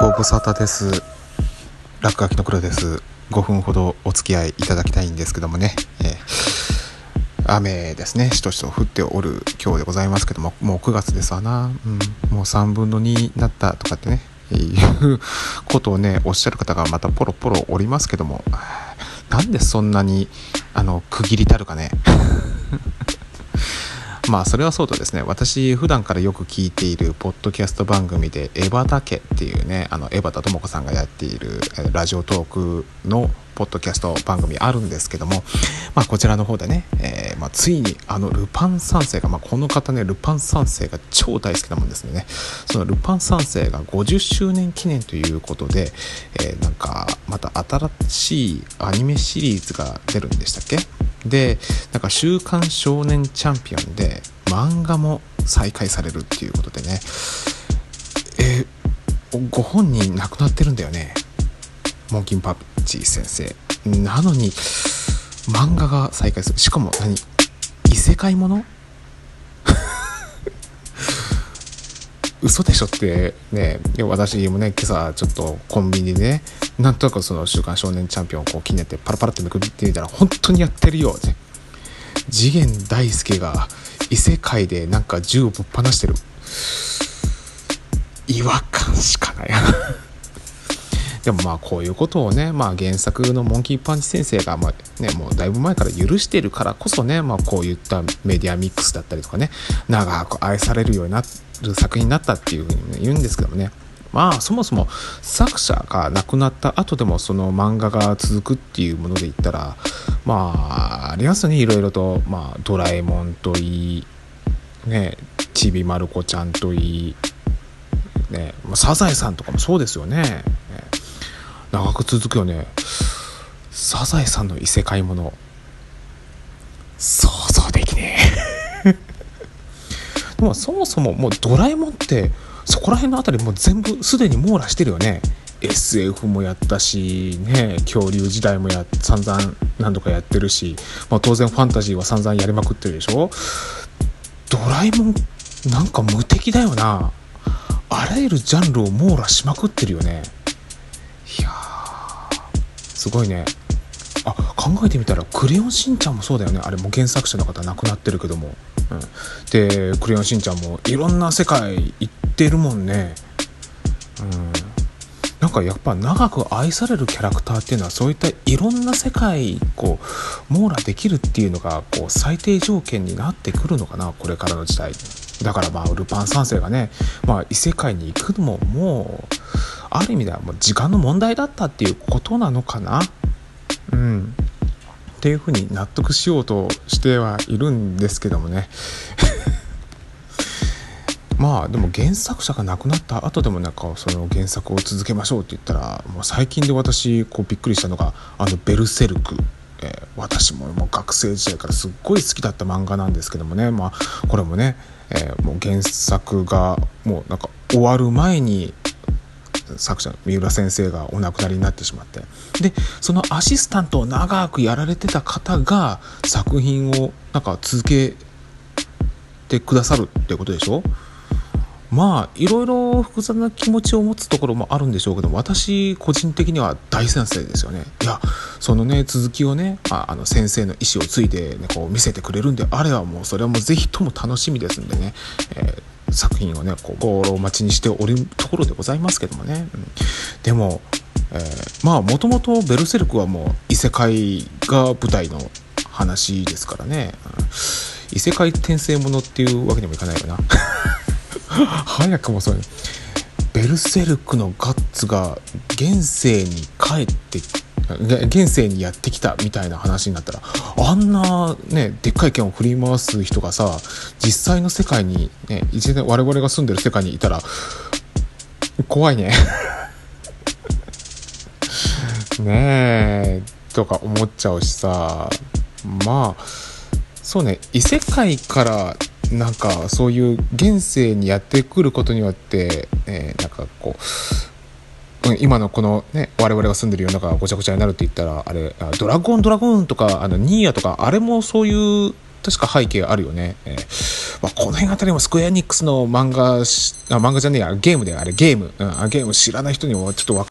ご無沙汰です。落書きの黒です。5分ほどお付き合いいただきたいんですけどもね、えー、雨ですね。しとしと降っておる今日でございますけどももう9月ですわな、うん、もう3分の2になったとかってね。いうことをねおっしゃる方がまたポロポロおりますけども。なんでそんなにあの区切りたるかね。まあそれはそうとですね。私普段からよく聞いているポッドキャスト番組で「エバタ家」っていうねあの江端智子さんがやっているラジオトークのポッドキャスト番組あるんですけども、まあ、こちらの方でね、えー、まあ、ついにあのルパン三世が、まあ、この方ねルパン三世が超大好きなもんですね。そのルパン三世が50周年記念ということで、えー、なんかまた新しいアニメシリーズが出るんでしたっけ？でなんか「週刊少年チャンピオン」で漫画も再開されるっていうことでね。え、ご本人亡くなってるんだよね。モンキンパッチ先生。なのに漫画が再開する。しかも何？異世界もの？嘘でしょってね。私もね今朝ちょっとコンビニでねなんとなくその「週刊少年チャンピオン」をこう気になってパラパラってめくってみたら本当にやってるよって次元大介が異世界でなんか銃をぶっ放してる。違和感しかない。でもまあこういうことをね、まあ、原作のモンキーパンチ先生が、まあね、もうだいぶ前から許してるからこそね、まあ、こういったメディアミックスだったりとかね長く愛されるようになる作品になったっていうふうに言うんですけどもね。まあそもそも作者が亡くなった後でもその漫画が続くっていうもので言ったらまあありますねいろいろと、まあ、ドラえもんといいねちびまる子ちゃんといいね、サザエさんとかもそうですよね。ね長く続くよね。サザエさんの異世界もの。想像できねえ。でもそもそももうドラえもんってそこら辺の辺りも全部すでに網羅してるよね。SF もやったしね恐竜時代もや散々何度かやってるし、まあ、当然ファンタジーは散々やりまくってるでしょ。ドラえもんなんか無敵だよな。あらゆるジャンルを網羅しまくってるよね。いやすごいね。あ考えてみたら「クレヨンしんちゃん」もそうだよね。あれも原作者の方亡くなってるけども、うん、で「クレヨンしんちゃん」もいろんな世界行ってるもんね。うん。なんかやっぱ長く愛されるキャラクターっていうのはそういったいろんな世界こう網羅できるっていうのがこう最低条件になってくるのかなこれからの時代。だからまあルパン三世がね、まあ、異世界に行くのももうある意味ではもう時間の問題だったっていうことなのかな。うん。っていうふうに納得しようとしてはいるんですけどもね。まあでも原作者が亡くなった後でもなんかその原作を続けましょうって言ったらもう最近で私こうびっくりしたのがあの「ベルセルク」えー、私ももう学生時代からすっごい好きだった漫画なんですけどもね、まあ、これもね、えー、もう原作がもうなんか終わる前に作者三浦先生がお亡くなりになってしまって。でそのアシスタントを長くやられてた方が作品をなんか続けてくださるってことでしょ？まあいろいろ複雑な気持ちを持つところもあるんでしょうけど私個人的には大賛成ですよね。いやそのね続きをね、あ、あの先生の意思を継いで、ね、こう見せてくれるんであればもうそれはもう是非とも楽しみですんでね、えー、作品をねこうゴールを待ちにしておるところでございますけどもね、うん、でも、えー、まあもともとベルセルクはもう異世界が舞台の話ですからね、うん、異世界転生ものっていうわけにもいかないよな。早くもそうねベルセルクのガッツが現世に帰って現世にやってきたみたいな話になったらあんなねでっかい剣を振り回す人がさ実際の世界にね一年我々が住んでる世界にいたら怖いね。ねえとか思っちゃうしさ。まあそうね異世界からなんかそういう現世にやってくることによって、えー、なんかこう今のこのね我々が住んでる世の中がごちゃごちゃになるって言ったらあれドラゴンドラゴンとかあのニーヤとかあれもそういう確か背景あるよね、えーまあ、この辺あたりもスクエアエニックスの漫画あ漫画じゃねえやゲームであれゲーム、うん、あゲーム知らない人にはちょっとわ